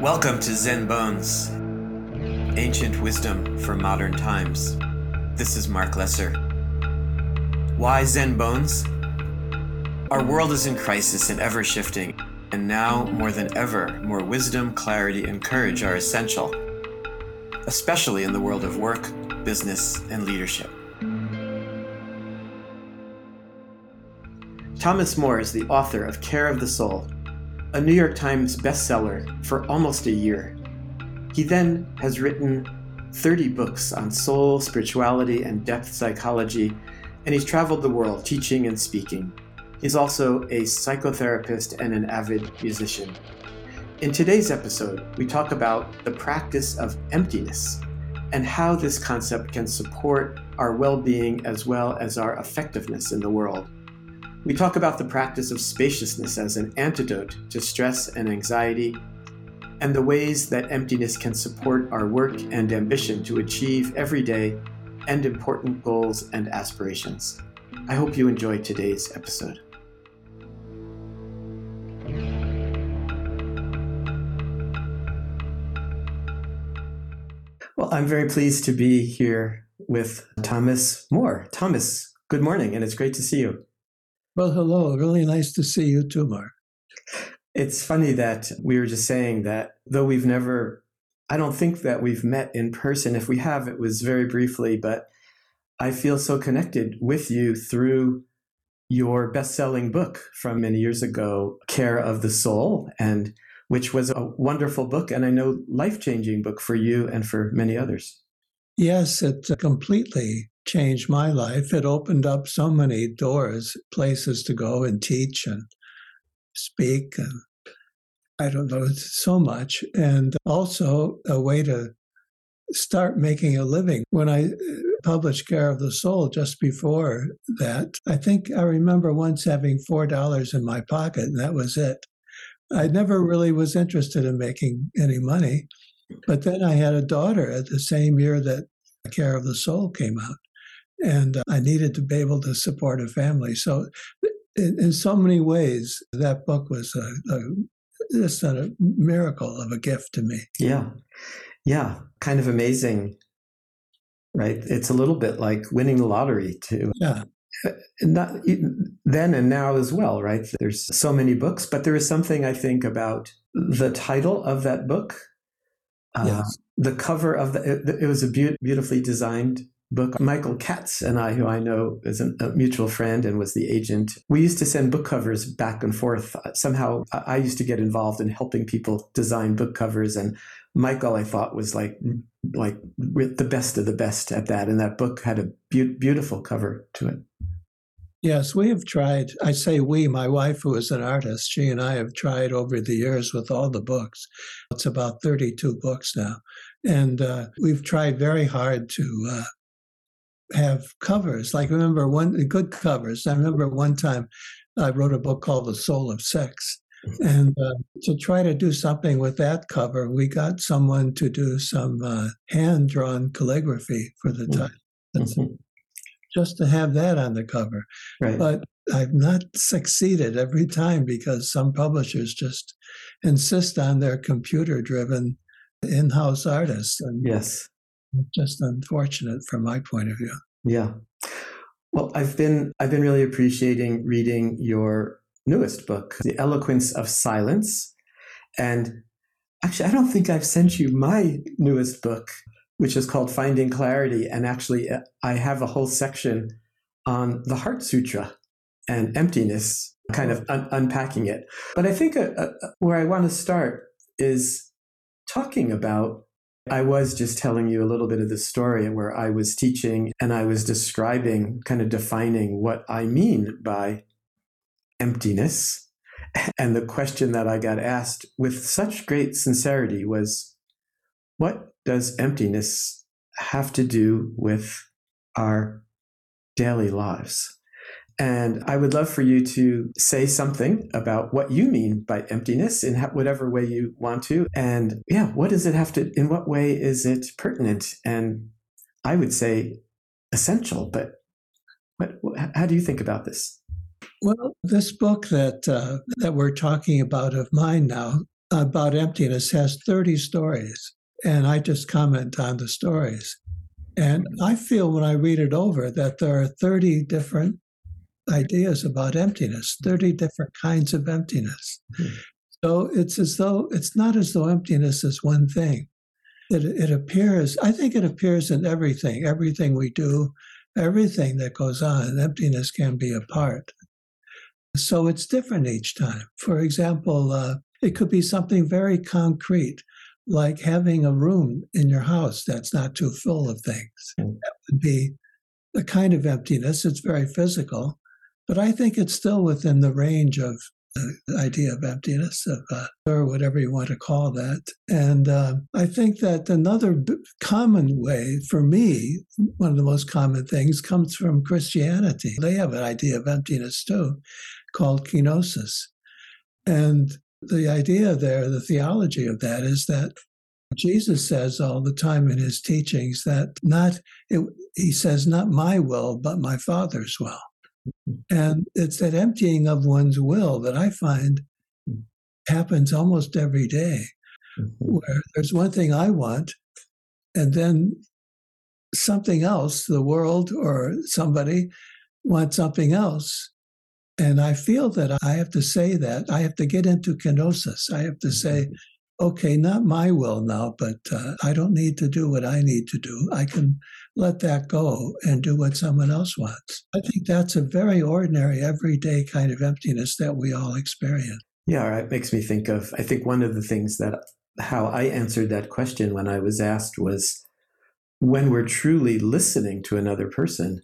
Welcome to Zen Bones, ancient wisdom for modern times. This is Marc Lesser. Why Zen Bones? Our world is in crisis and ever shifting, and now more than ever, more wisdom, clarity, and courage are essential, especially in the world of work, business, and leadership. Thomas Moore is the author of Care of the Soul a New York Times bestseller for almost a year. He then has written 30 books on soul, spirituality, and depth psychology, and he's traveled the world teaching and speaking. He's also a psychotherapist and an avid musician. In today's episode, we talk about the practice of emptiness and how this concept can support our well being as well as our effectiveness in the world. We talk about the practice of spaciousness as an antidote to stress and anxiety, and the ways that emptiness can support our work and ambition to achieve everyday and important goals and aspirations. I hope you enjoyed today's episode. Well, I'm very pleased to be here with Thomas Moore. Thomas, good morning, and it's great to see you. Well, hello. Really nice to see you too, Marc. It's funny that we were just saying that though we've never, I don't think that we've met in person. If we have, it was very briefly, but I feel so connected with you through your best selling book from many years ago, Care of the Soul, and which was a wonderful book and I know life changing book for you and for many others. Yes, it uh, completely changed my life. It opened up so many doors, places to go and teach and speak and I don't know, so much. And also a way to start making a living. When I uh, published Care of the Soul just before that, I think I remember once having $4 in my pocket and that was it. I never really was interested in making any money. But then I had a daughter at the same year that Care of the Soul came out and uh, I needed to be able to support a family. So, in, in so many ways, that book was a, a, just a miracle of a gift to me. Yeah, yeah, kind of amazing, right? It's a little bit like winning the lottery too. Yeah. Uh, not then and now as well, right? There's so many books, but there is something I think about the title of that book. Uh. The cover of the it, it was a be- beautifully designed book. Michael Katz and I, who I know is a mutual friend and was the agent, we used to send book covers back and forth. Somehow I used to get involved in helping people design book covers. And Michael, I thought, was like, like the best of the best at that. And that book had a be- beautiful cover to it. Yes, we have tried. I say we, my wife, who is an artist, she and I have tried over the years with all the books. It's about 32 books now. And uh, we've tried very hard to uh, have covers. Like remember one good covers. I remember one time I wrote a book called The Soul of Sex. Mm-hmm. And uh, to try to do something with that cover, we got someone to do some uh, hand drawn calligraphy for the mm-hmm. title. Mm-hmm. Just to have that on the cover. Right. But I've not succeeded every time because some publishers just insist on their computer driven in house artists. And yes just unfortunate from my point of view. Yeah. Well, I've been I've been really appreciating reading your newest book, The Eloquence of Silence. And actually, I don't think I've sent you my newest book, which is called Finding Clarity. And actually, uh, I have a whole section on the Heart Sutra and emptiness, kind of un- unpacking it. But I think uh, uh, where I want to start is talking about I was just telling you a little bit of the story where I was teaching and I was describing, kind of defining what I mean by emptiness. And the question that I got asked with such great sincerity was, What does emptiness have to do with our daily lives? And I would love for you to say something about what you mean by emptiness in whatever way you want to. And yeah, what does it have to, in what way is it pertinent? And I would say essential, but what, how do you think about this? Well, this book that uh, that we're talking about of mine now about emptiness has 30 stories, and I just comment on the stories. And I feel when I read it over that there are 30 different ideas about emptiness, 30 different kinds of emptiness. Mm-hmm. So it's as though it's not as though emptiness is one thing. It, it appears, I think it appears in everything, everything we do, everything that goes on. Emptiness can be a part. So it's different each time. For example, uh, it could be something very concrete, like having a room in your house that's not too full of things. Hmm. That would be a kind of emptiness. It's very physical, but I think it's still within the range of the idea of emptiness, of uh, or whatever you want to call that. And uh, I think that another b- common way for me, one of the most common things, comes from Christianity. They have an idea of emptiness too, called kenosis, and the idea there, the theology of that, is that Jesus says all the time in his teachings that not it, he says not my will but my Father's will. And it's that emptying of one's will that I find happens almost every day, mm-hmm. where there's one thing I want, and then something else, the world or somebody wants something else. And I feel that I have to say that. I have to get into kenosis. I have to say, mm-hmm okay, not my will now, but uh, I don't need to do what I need to do. I can let that go and do what someone else wants. I think that's a very ordinary, everyday kind of emptiness that we all experience. Yeah, it makes me think of, I think one of the things that how I answered that question when I was asked was when we're truly listening to another person,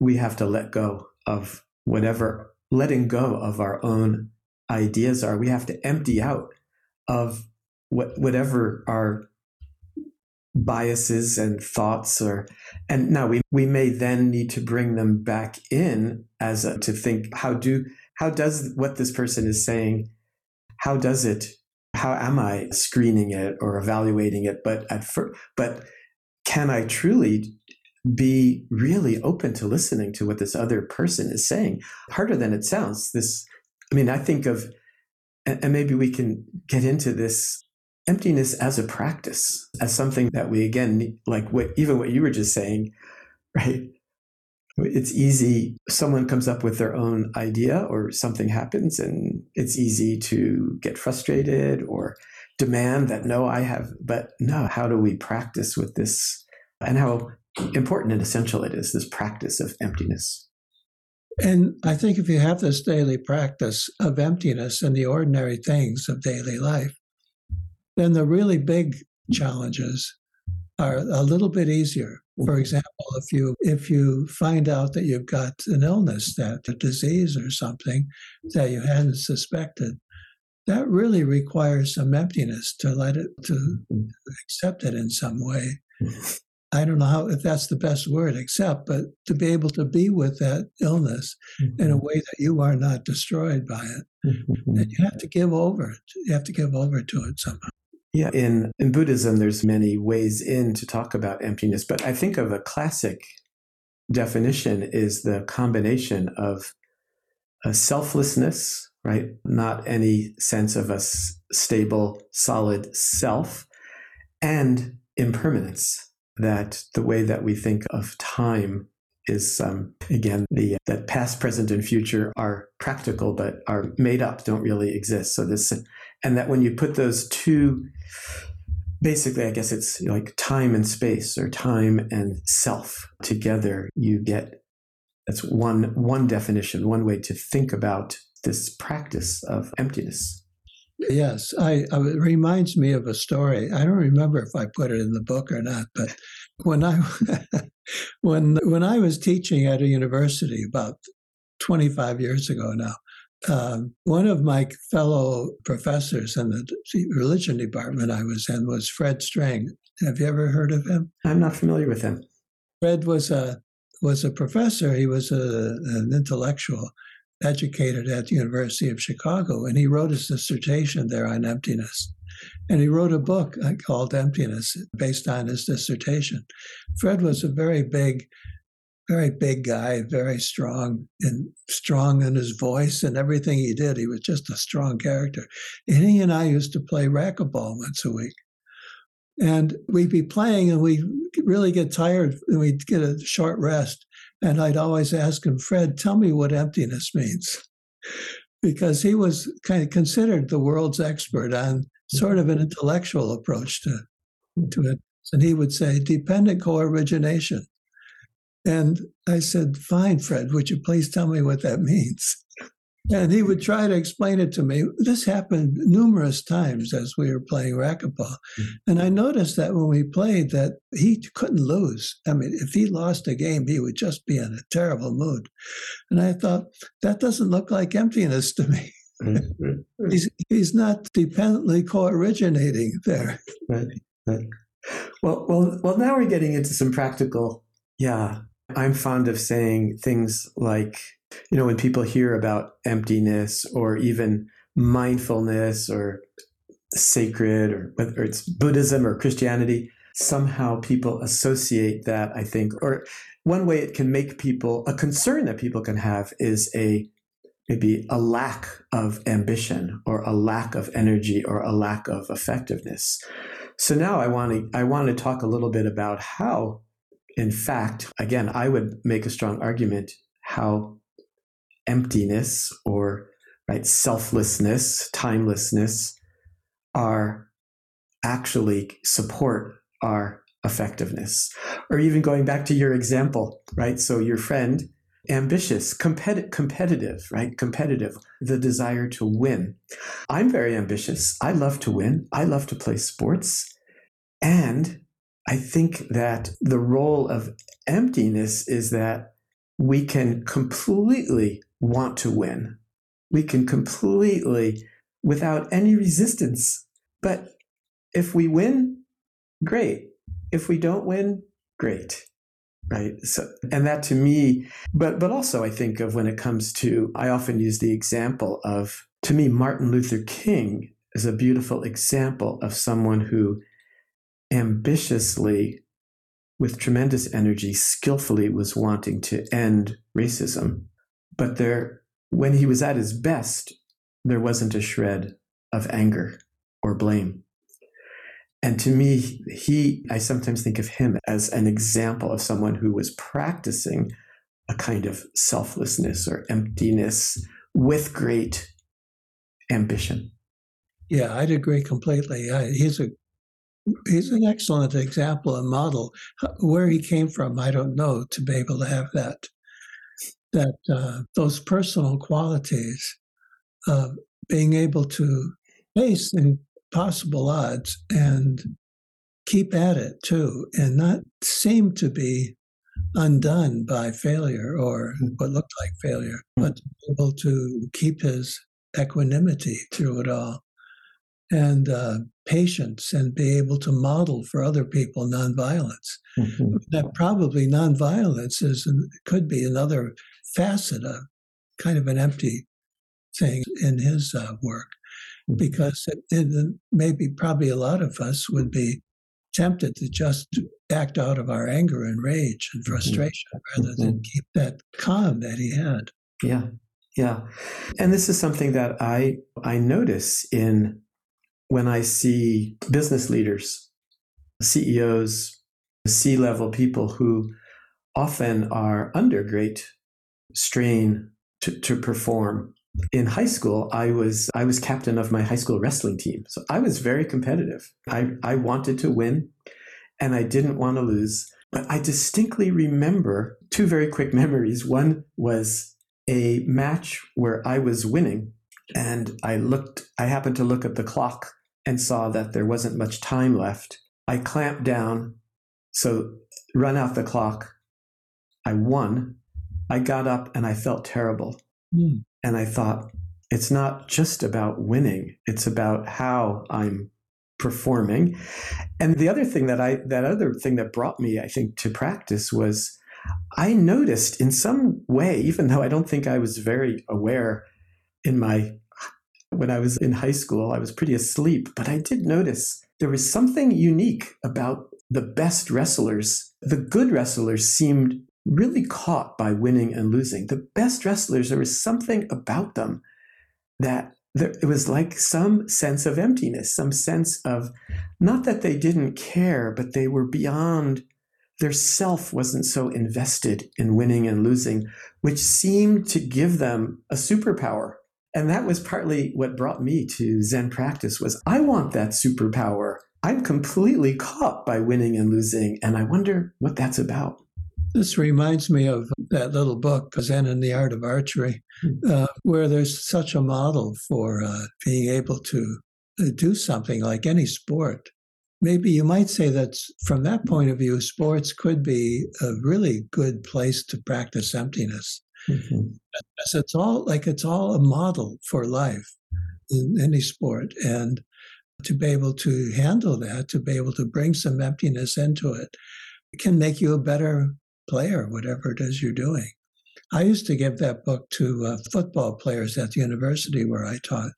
we have to let go of whatever, letting go of our own ideas are. We have to empty out of what, whatever our biases and thoughts are. And now we we may then need to bring them back in as a, to think how do how does what this person is saying how does it how am i screening it or evaluating it? But at first but can i truly be really open to listening to what this other person is saying? Harder than it sounds this i mean i think of and, maybe we can get into this emptiness as a practice, as something that we again like what even what you were just saying, right? It's easy. Someone comes up with their own idea, or something happens, and it's easy to get frustrated or demand that no, I have. But no, how do we practice with this, and how important and essential it is this practice of emptiness? And I think if you have this daily practice of emptiness in the ordinary things of daily life, then the really big challenges are a little bit easier. For example, if you if you find out that you've got an illness, that a disease or something that you hadn't suspected, that really requires some emptiness to let it to accept it in some way. Mm-hmm. I don't know how if that's the best word, except, but to be able to be with that illness mm-hmm. in a way that you are not destroyed by it. Mm-hmm. And you have to give over it. You have to give over to it somehow. Yeah, in, in Buddhism, there's many ways in to talk about emptiness, but I think of a classic definition is the combination of a selflessness, right? Not any sense of a stable, solid self, and impermanence that the way that we think of time is um, again the that past, present, and future are practical but are made up, don't really exist. So this, and that when you put those two, basically, I guess it's like time and space or time and self together, you get that's one one definition, one way to think about this practice of emptiness. Yes, I, uh, it reminds me of a story. I don't remember if I put it in the book or not, but when I when when I was teaching at a university about 25 years ago now, um, one of my fellow professors in the religion department I was in was Fred Streng. Have you ever heard of him? I'm not familiar with him. Fred was a was a professor. He was a, an intellectual, educated at the University of Chicago, and he wrote his dissertation there on emptiness. And he wrote a book uh, called Emptiness based on his dissertation. Fred was a very big very big guy, very strong and strong in his voice and everything he did. He was just a strong character. And he and I used to play racquetball once a week. And we'd be playing and we really get tired and we'd get a short rest. And I'd always ask him, Fred, tell me what emptiness means. Because he was kind of considered the world's expert on sort of an intellectual approach to, to it. And he would say, dependent co origination. And I said, Fine, Fred, would you please tell me what that means? And he would try to explain it to me. This happened numerous times as we were playing racquetball. Mm-hmm. And I noticed that when we played that he couldn't lose. I mean, if he lost a game, he would just be in a terrible mood. And I thought, that doesn't look like emptiness to me. Mm-hmm. he's, he's not dependently co-originating there. Right, right. Well, well, well. Now we're getting into some practical. Yeah, I'm fond of saying things like you know, when people hear about emptiness or even mindfulness or sacred or whether it's Buddhism or Christianity, somehow people associate that, I think, or one way it can make people a concern that people can have is a maybe a lack of ambition or a lack of energy or a lack of effectiveness. So now I want to I want to talk a little bit about how in fact again I would make a strong argument how emptiness or right selflessness, timelessness are actually support our effectiveness. Or even going back to your example, right? So your friend, ambitious, competi- competitive, right? Competitive, the desire to win. I'm very ambitious. I love to win. I love to play sports. And I think that the role of emptiness is that we can completely want to win. We can completely, without any resistance. But if we win, great. If we don't win, great. Right. So, and that to me, but, but also I think of when it comes to, I often use the example of, to me, Martin Luther King is a beautiful example of someone who ambitiously, with tremendous energy, skillfully was wanting to end racism but there, when he was at his best, there wasn't a shred of anger or blame. And to me, he, I sometimes think of him as an example of someone who was practicing a kind of selflessness or emptiness with great ambition. Yeah, I'd agree completely. he's a he's an excellent example and model. Where he came from, I don't know, to be able to have that that uh, those personal qualities of being able to face impossible odds and keep at it too, and not seem to be undone by failure or hmm. what looked like failure, hmm. but able to keep his equanimity through it all and uh, patience and be able to model for other people nonviolence. Mm-hmm. That probably nonviolence is could be another facet of kind of an empty thing in his uh, work mm-hmm. because it, it, maybe probably a lot of us would be tempted to just act out of our anger and rage and mm-hmm. frustration mm-hmm. rather than keep that calm that he had yeah yeah and this is something that i i notice in when i see business leaders ceos c-level people who often are under great strain to, to perform. In high school, I was I was captain of my high school wrestling team. So I was very competitive. I, I wanted to win and I didn't want to lose. But I distinctly remember two very quick memories. One was a match where I was winning and I looked I happened to look at the clock and saw that there wasn't much time left. I clamped down, so run out the clock. I won, I got up and I felt terrible. Mm. And I thought, it's not just about winning, it's about how I'm performing. And the other thing that I, that other thing that brought me, I think, to practice was I noticed in some way, even though I don't think I was very aware in my, when I was in high school, I was pretty asleep, but I did notice there was something unique about the best wrestlers. The good wrestlers seemed really caught by winning and losing. The best wrestlers, there was something about them that there, it was like some sense of emptiness, some sense of not that they didn't care, but they were beyond their self wasn't so invested in winning and losing, which seemed to give them a superpower. And that was partly what brought me to Zen practice was I want that superpower. I'm completely caught by winning and losing, and I wonder what that's about. This reminds me of that little book, Zen and the Art of Archery, hmm. uh, where there's such a model for uh, being able to uh, do something like any sport. Maybe you might say that from that point of view, sports could be a really good place to practice emptiness. Mm-hmm. It's all like it's all a model for life in any sport. And to be able to handle that, to be able to bring some emptiness into it, it can make you a better player, whatever it is you're doing. I used to give that book to uh, football players at the university where I taught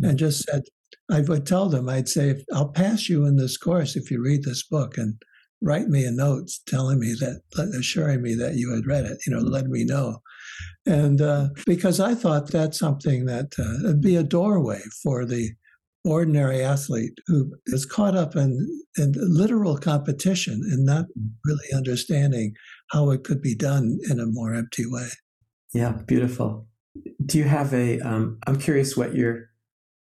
and just said, I would tell them, I'd say, I'll pass you in this course if you read this book and write me a note telling me that, assuring me that you had read it, you know, let me know. And uh, because I thought that's something that uh, would be a doorway for the ordinary athlete who is caught up in, in literal competition and not really understanding how it could be done in a more empty way. Yeah, beautiful. Do you have a? am um, curious what your.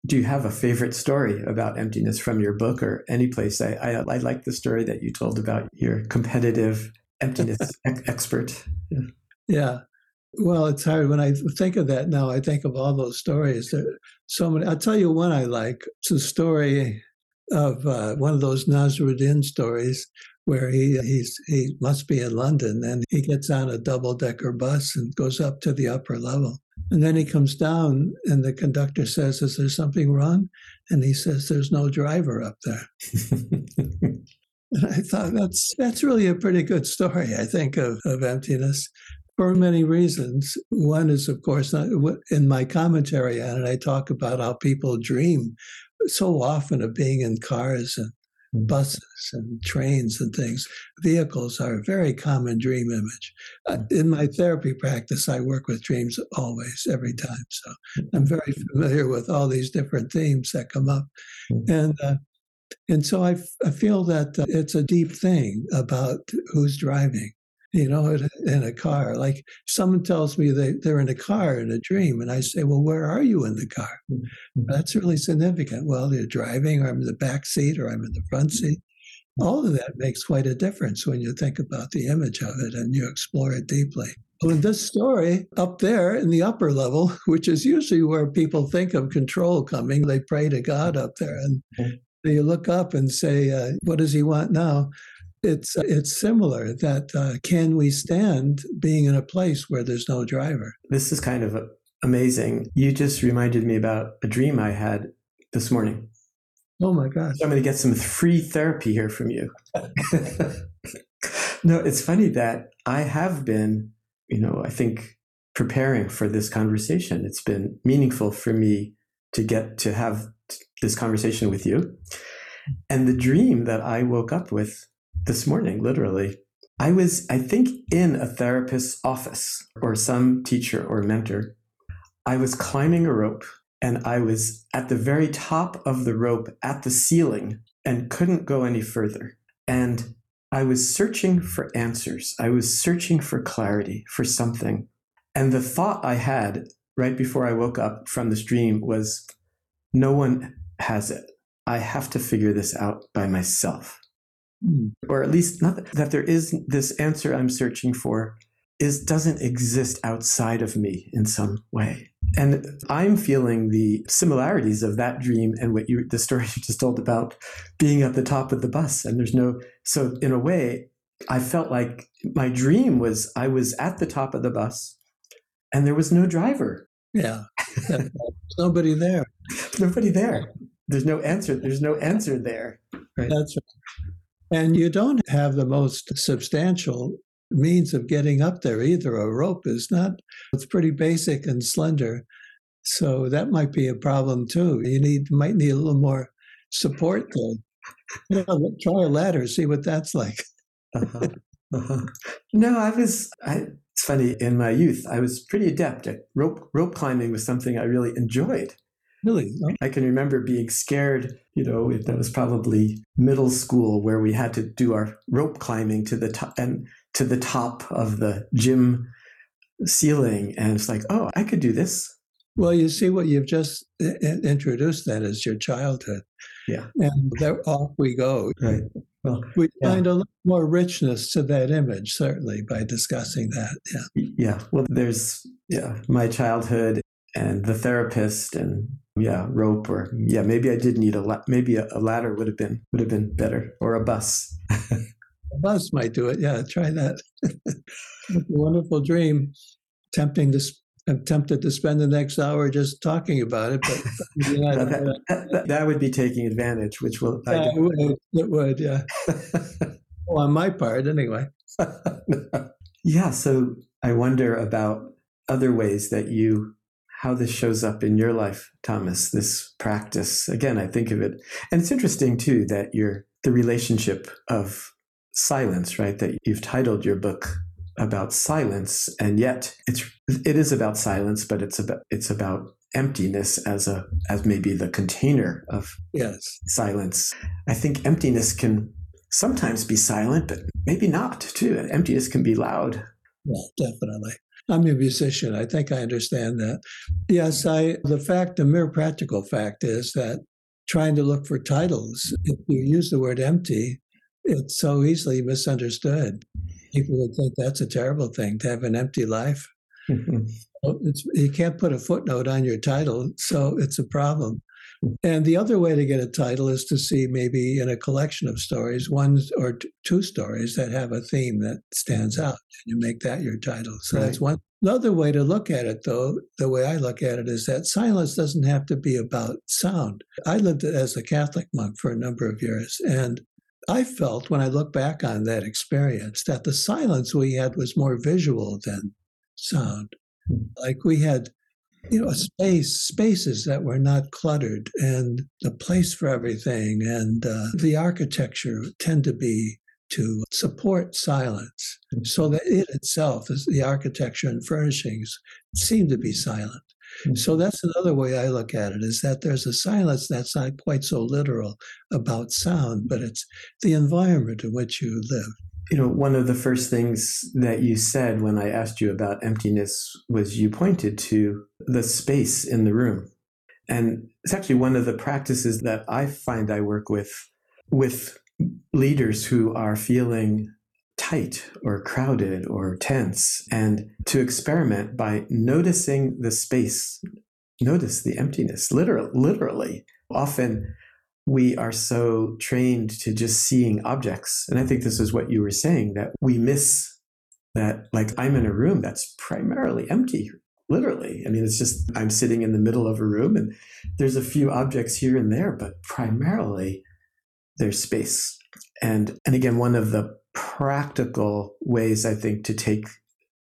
Do you have a favorite story about emptiness from your book or any place? I, I, I like the story that you told about your competitive emptiness expert. Yeah. yeah. Well, it's hard when I think of that now. I think of all those stories. There so many. I'll tell you one I like. It's a story of uh, one of those Nasruddin stories where he he's he must be in London and he gets on a double decker bus and goes up to the upper level. And then he comes down and the conductor says, Is there something wrong? And he says, There's no driver up there. and I thought that's that's really a pretty good story, I think, of, of emptiness for many reasons. One is, of course, in my commentary on it, I talk about how people dream so often of being in cars and hmm. buses and trains and things. Vehicles are a very common dream image. Uh, hmm. in my therapy practice, I work with dreams always, every time. So hmm. I'm very familiar with all these different themes that come up. And uh, and so I, I feel that uh, it's a deep thing about who's driving you know, in a car. Like someone tells me they, they're in a car in a dream, and I say, Well, where are you in the car? Mm-hmm. That's really significant. Well, you're driving, or I'm in the back seat, or I'm in the front seat. All of that makes quite a difference when you think about the image of it and you explore it deeply. Well, in this story, up there in the upper level, which is usually where people think of control coming, they pray to God up there and you look up and say, uh, What does he want now? It's it's similar that uh, can we stand being in a place where there's no driver? This is kind of amazing. You just reminded me about a dream i had this morning. Oh my gosh. So i'm going to get some free therapy here from you. No it's funny that i have been you know i think preparing for this conversation. It's been meaningful for me to get to have this conversation with you. And the dream that i woke up with this morning, literally. I was, I think, in a therapist's office or some teacher or mentor. I was climbing a rope and I was at the very top of the rope at the ceiling and couldn't go any further. And I was searching for answers. I was searching for clarity, for something. And the thought I had right before I woke up from this dream was no one has it. I have to figure this out by myself. Hmm. or at least not that there is this answer I'm searching for is doesn't exist outside of me in some way. And I'm feeling the similarities of that dream and what you the story you just told about being at the top of the bus and there's no so in a way I felt like my dream was I was at the top of the bus and there was no driver. Yeah. Nobody there. Nobody there. There's no answer. There's no answer there. Right? That's right. And you don't have the most substantial means of getting up there either. A rope is not, it's pretty basic and slender. So that might be a problem too. You need might need a little more support there. You know, try a ladder, see what that's like. uh-huh. Uh-huh. No, I was. I, it's funny. In my youth, I was pretty adept at rope. Rope climbing was something I really enjoyed. Really? I can remember being scared. You know, that was probably middle school where we had to do our rope climbing to the top and to the top of the gym ceiling, and it's like, oh, I could do this. Well, you see what you've just eh, eh, introduced then is your childhood. Yeah. And there off we go. Right. Well, we yeah. find a lot more richness to that image, certainly, by discussing that. Yeah. Yeah. Well, there's, yeah, my childhood and the therapist and yeah, rope or yeah, maybe I did need a la- maybe a, a ladder would have been would have been better or a bus. a bus might do it. Yeah, try that. wonderful dream. Tempting to I'm tempted to spend the next hour just talking about it, but that, that, that, would be taking advantage, which will. Yeah, it would, it would, yeah. well, oh, on my part, anyway. yeah, so I wonder about other ways that you, how this shows up in your life, Thomas. This practice. Again, I think of it, and it's interesting too that you're the relationship of silence, right? That you've titled your book about silence, and yet it's it is about silence, but it's about it's about emptiness as a as maybe the container of yes silence. I think emptiness can sometimes be silent, but maybe not too. Emptiness can be loud. Yeah, definitely. I'm a musician. I think I understand that. Yes, I the fact, the mere practical fact is that trying to look for titles, if you use the word empty, it's so easily misunderstood people would think that's a terrible thing to have an empty life. Mm-hmm. you can't put a footnote on your title, so it's a problem. And the other way to get a title is to see maybe in a collection of stories, one or t- two stories that have a theme that stands mm-hmm. out, and you make that your title. So right. that's one. Another way to look at it, though, the way I look at it is that silence doesn't have to be about sound. I lived as a Catholic monk for a number of years, and I felt when I look back on that experience that the silence we had was more visual than sound. Hmm. Like we had, you know, space, spaces that were not cluttered, and the place for everything, and uh, the architecture tend to be to support silence, so that it itself, is the architecture and furnishings, seem to be silent. So that's another way I look at it is that there's a silence that's not quite so literal about sound, but it's the environment in which you live. You know, one of the first things that you said when I asked you about emptiness was you pointed to the space in the room. And it's actually one of the practices that I find I work with with leaders who are feeling tight or crowded or tense, and to experiment by noticing the space, notice the emptiness, literally. literally. Often we are so trained to just seeing objects. And I think this is what you were saying that we miss that, like, I'm in a room that's primarily empty, literally. I mean, it's just I'm sitting in the middle of a room and there's a few objects here and there, but primarily there's space. And and again, one of the practical ways, I think, to take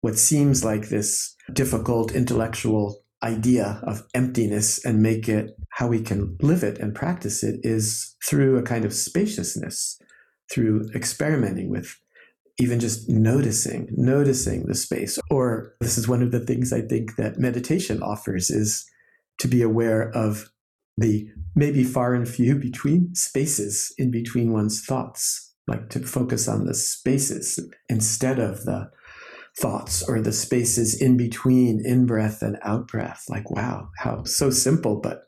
what seems like this difficult intellectual idea of emptiness and make it how we can live it and practice it is through a kind of spaciousness, through experimenting with even just noticing, noticing the space. Or this is one of the things I think that meditation offers is to be aware of the maybe far and few between spaces in between one's thoughts like to focus on the spaces instead of the thoughts or the spaces in between in breath and out breath. Like, wow, how so simple, but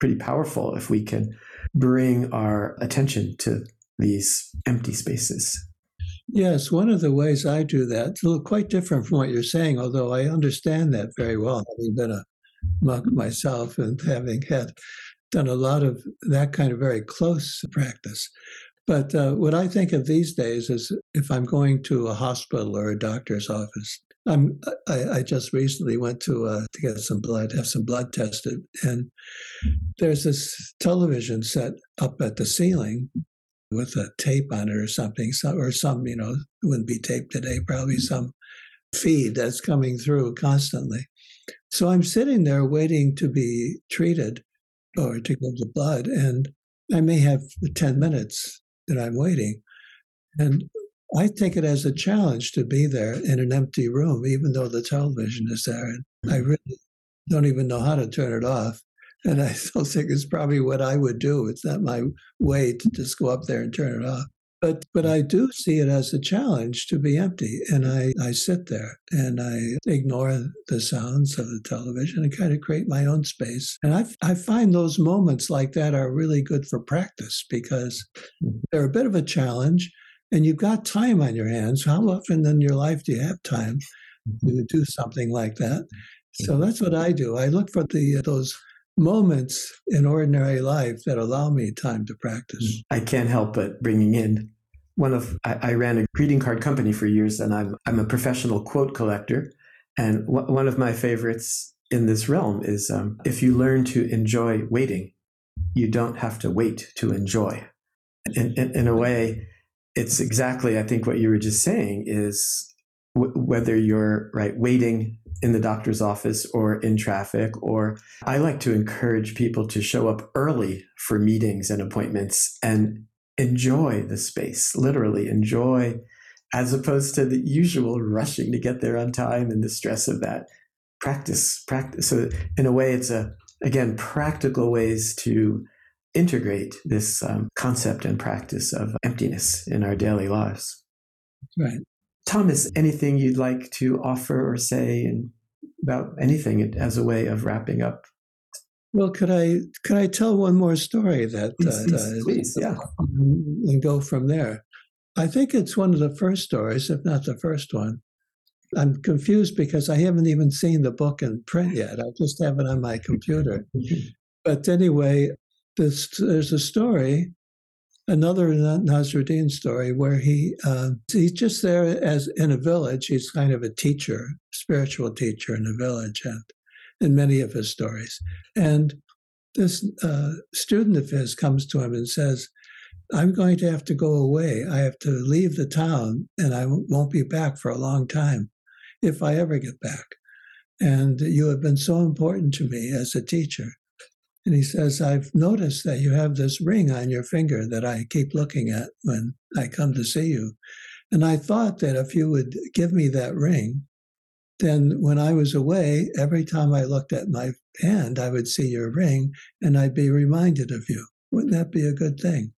pretty powerful if we can bring our attention to these empty spaces. Yes, one of the ways I do that, little quite different from what you're saying, although I understand that very well, having been a monk myself and having had done a lot of that kind of very close practice. But uh, what I think of these days is if I'm going to a hospital or a doctor's office, I'm, I, I just recently went to uh, to get some blood, have some blood tested, and there's this television set up at the ceiling with a tape on it or something, or some, you know, wouldn't be taped today, probably some feed that's coming through constantly. So I'm sitting there waiting to be treated or to give the blood, and I may have 10 minutes that I'm waiting. And I take it as a challenge to be there in an empty room, even though the television is there. And I mm-hmm. really don't even know how to turn it off. And I still think it's probably what I would do. It's not my way to just go up there and turn it off. But but I do see it as a challenge to be empty. And I, I sit there and I ignore the sounds of the television and kind of create my own space. And I, I find those moments like that are really good for practice because mm-hmm. they're a bit of a challenge and you've got time on your hands. How often in your life do you have time mm-hmm. to do something like that? So that's what I do. I look for the those moments in ordinary life that allow me time to practice. I can't help but bringing in one of I, I ran a greeting card company for years, and I'm I'm a professional quote collector. And w- one of my favorites in this realm is um, if you learn to enjoy waiting, you don't have to wait to enjoy. In, in, in a way, it's exactly I think what you were just saying is w- whether you're right waiting in the doctor's office or in traffic or I like to encourage people to show up early for meetings and appointments and enjoy the space literally enjoy as opposed to the usual rushing to get there on time and the stress of that practice practice so in a way it's a again practical ways to integrate this um, concept and practice of emptiness in our daily lives. Right. Thomas, anything you'd like to offer or say and about anything as a way of wrapping up? Well, could I could I tell one more story that please, uh, please, yeah, and go from there? I think it's one of the first stories, if not the first one. I'm confused because I haven't even seen the book in print yet. I just have it on my computer. but anyway, this, there's a story, another Nasruddin story, where he uh, he's just there as in a village. He's kind of a teacher, spiritual teacher in a village, and in many of his stories. And this uh, student of his comes to him and says, I'm going to have to go away. I have to leave the town and I won't be back for a long time if I ever get back. And you have been so important to me as a teacher. And he says, I've noticed that you have this ring on your finger that I keep looking at when I come to see you. And I thought that if you would give me that ring, then when I was away, every time I looked at my hand, I would see your ring and I'd be reminded of you. Wouldn't that be a good thing?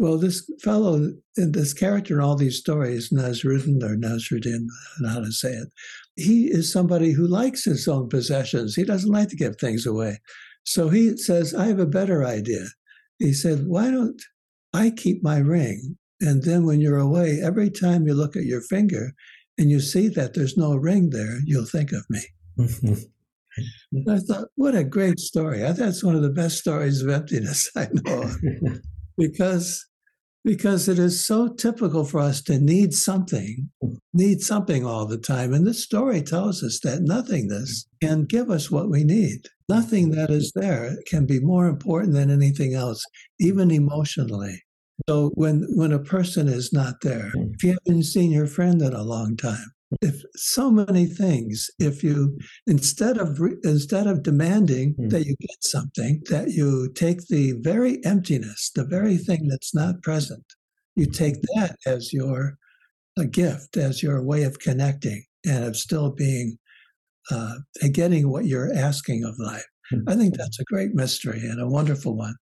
Well, this fellow, this character in all these stories, Nasruddin or Nasruddin, how to say it, he is somebody who likes his own possessions. He doesn't like to give things away. So he says, I have a better idea. He said, Why don't I keep my ring? And then when you're away, every time you look at your finger and you see that there's no ring there, you'll think of me. I thought, what a great story. I, that's one of the best stories of emptiness I know of. because because it is so typical for us to need something, need something all the time. And this story tells us that nothingness can give us what we need. Nothing that is there can be more important than anything else, even emotionally. So when when a person is not there, if you haven't seen your friend in a long time, if so many things, if you instead of instead of demanding mm. that you get something, that you take the very emptiness, the very thing that's not present, you take that as your a gift, as your way of connecting and of still being uh, getting what you're asking of life. Mm. I think that's a great mystery and a wonderful one.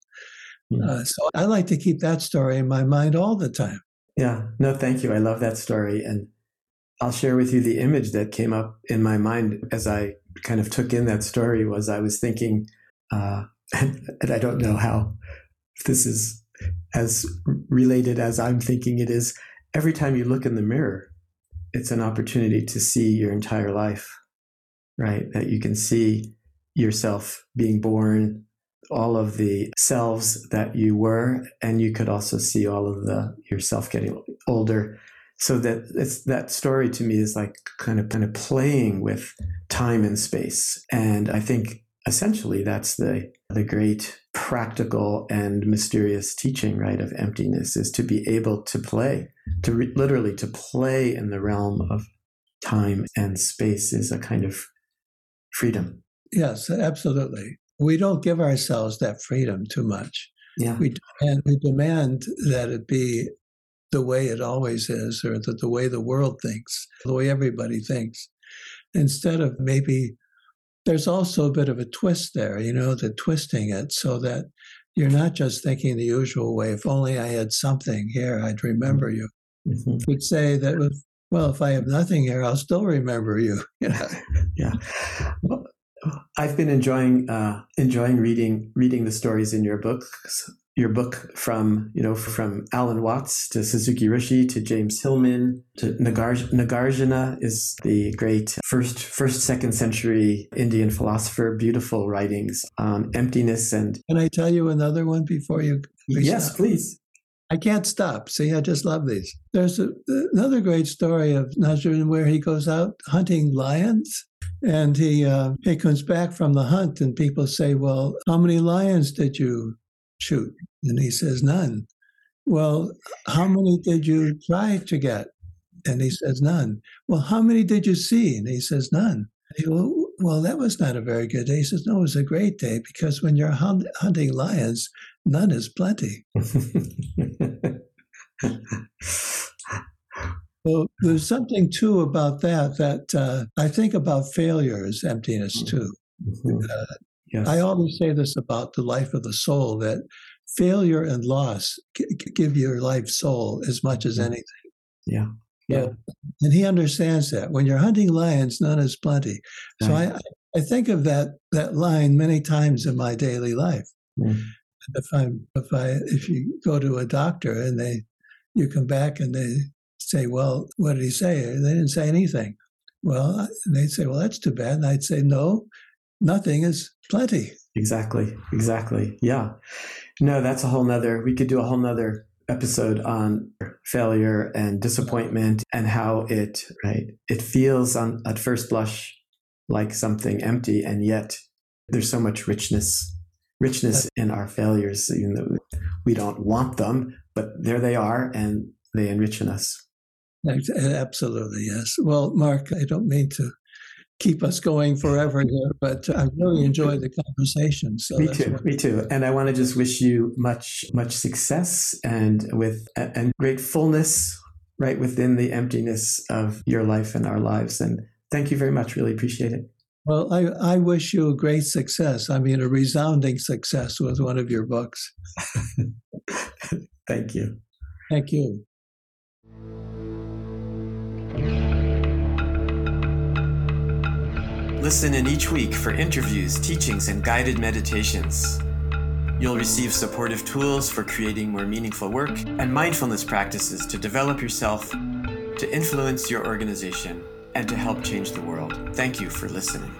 Mm. Uh, so I like to keep that story in my mind all the time. Yeah, no, thank you. I love that story. And I'll share with you the image that came up in my mind as I kind of took in that story was I was thinking, uh, and, I don't know how this is as related as I'm thinking it is. Every time you look in the mirror, it's an opportunity to see your entire life, right? That you can see yourself being born, all of the selves that you were, and you could also see all of the yourself getting older so that it's that story to me is like kind of kind of playing with time and space. And i think essentially that's the the great practical and mysterious teaching right of emptiness is to be able to play to re- literally to play in the realm of time and space is a kind of freedom. Yes absolutely. We don't give ourselves that freedom too much. Yeah. We demand, we demand that it be the way it always is or the, the way the world thinks, the way everybody thinks. Instead of maybe there's also a bit of a twist there, you know, the twisting it so that you're not just thinking the usual way, if only I had something here, I'd remember you. Mm-hmm. You'd say that, well, if I have nothing here, I'll still remember you. yeah. Well, I've been enjoying uh, enjoying reading reading the stories in your books your book from you know from Alan Watts to Suzuki Roshi to James Hillman to Nagarj- Nagarjuna is the great first first second century Indian philosopher. Beautiful writings on emptiness and. Can I tell you another one before you? Yes, stop? please. I can't stop. See, I just love these. There's a, another great story of Nasrudin where he goes out hunting lions and he uh, he comes back from the hunt and people say, "Well, how many lions did you shoot? And he says, None. Well, how many did you try to get? And he says, None. Well, how many did you see? And he says, None. He, well, well, that was not a very good day. He says, No, it was a great day because when you're hunt- hunting lions, none is plenty. well, there's something too about that that uh, I think about failure as emptiness too. Mm-hmm. Uh, Yes. I always say this about the life of the soul that failure and loss give your life soul as much as anything. Yeah. Yeah. and he understands that. When you're hunting lions, none is plenty. So right. I, I think of that that line many times in my daily life. Mm. If I'm if I if you go to a doctor and they you come back and they say, Well, what did he say? They didn't say anything. Well, they'd say, Well, that's too bad. And I'd say, No, nothing is plenty. Exactly. Exactly. Yeah. No, that's a whole nother, we could do a whole nother episode on failure and disappointment and how it, right, it feels on at first blush like something empty. And yet there's so much richness, richness in our failures, even though we don't want them, but there they are and they enrich in us. Absolutely, yes. Well, Marc, I don't mean to keep us going forever here, but I really enjoyed the conversation. So me too, me too. And I want to just wish you much, much success and with and great fullness right within the emptiness of your life and our lives. And thank you very much. Really appreciate it. Well, I, I wish you a great success. I mean, a resounding success with one of your books. thank you. Thank you. Listen in each week for interviews, teachings, and guided meditations. You'll receive supportive tools for creating more meaningful work and mindfulness practices to develop yourself, to influence your organization, and to help change the world. Thank you for listening.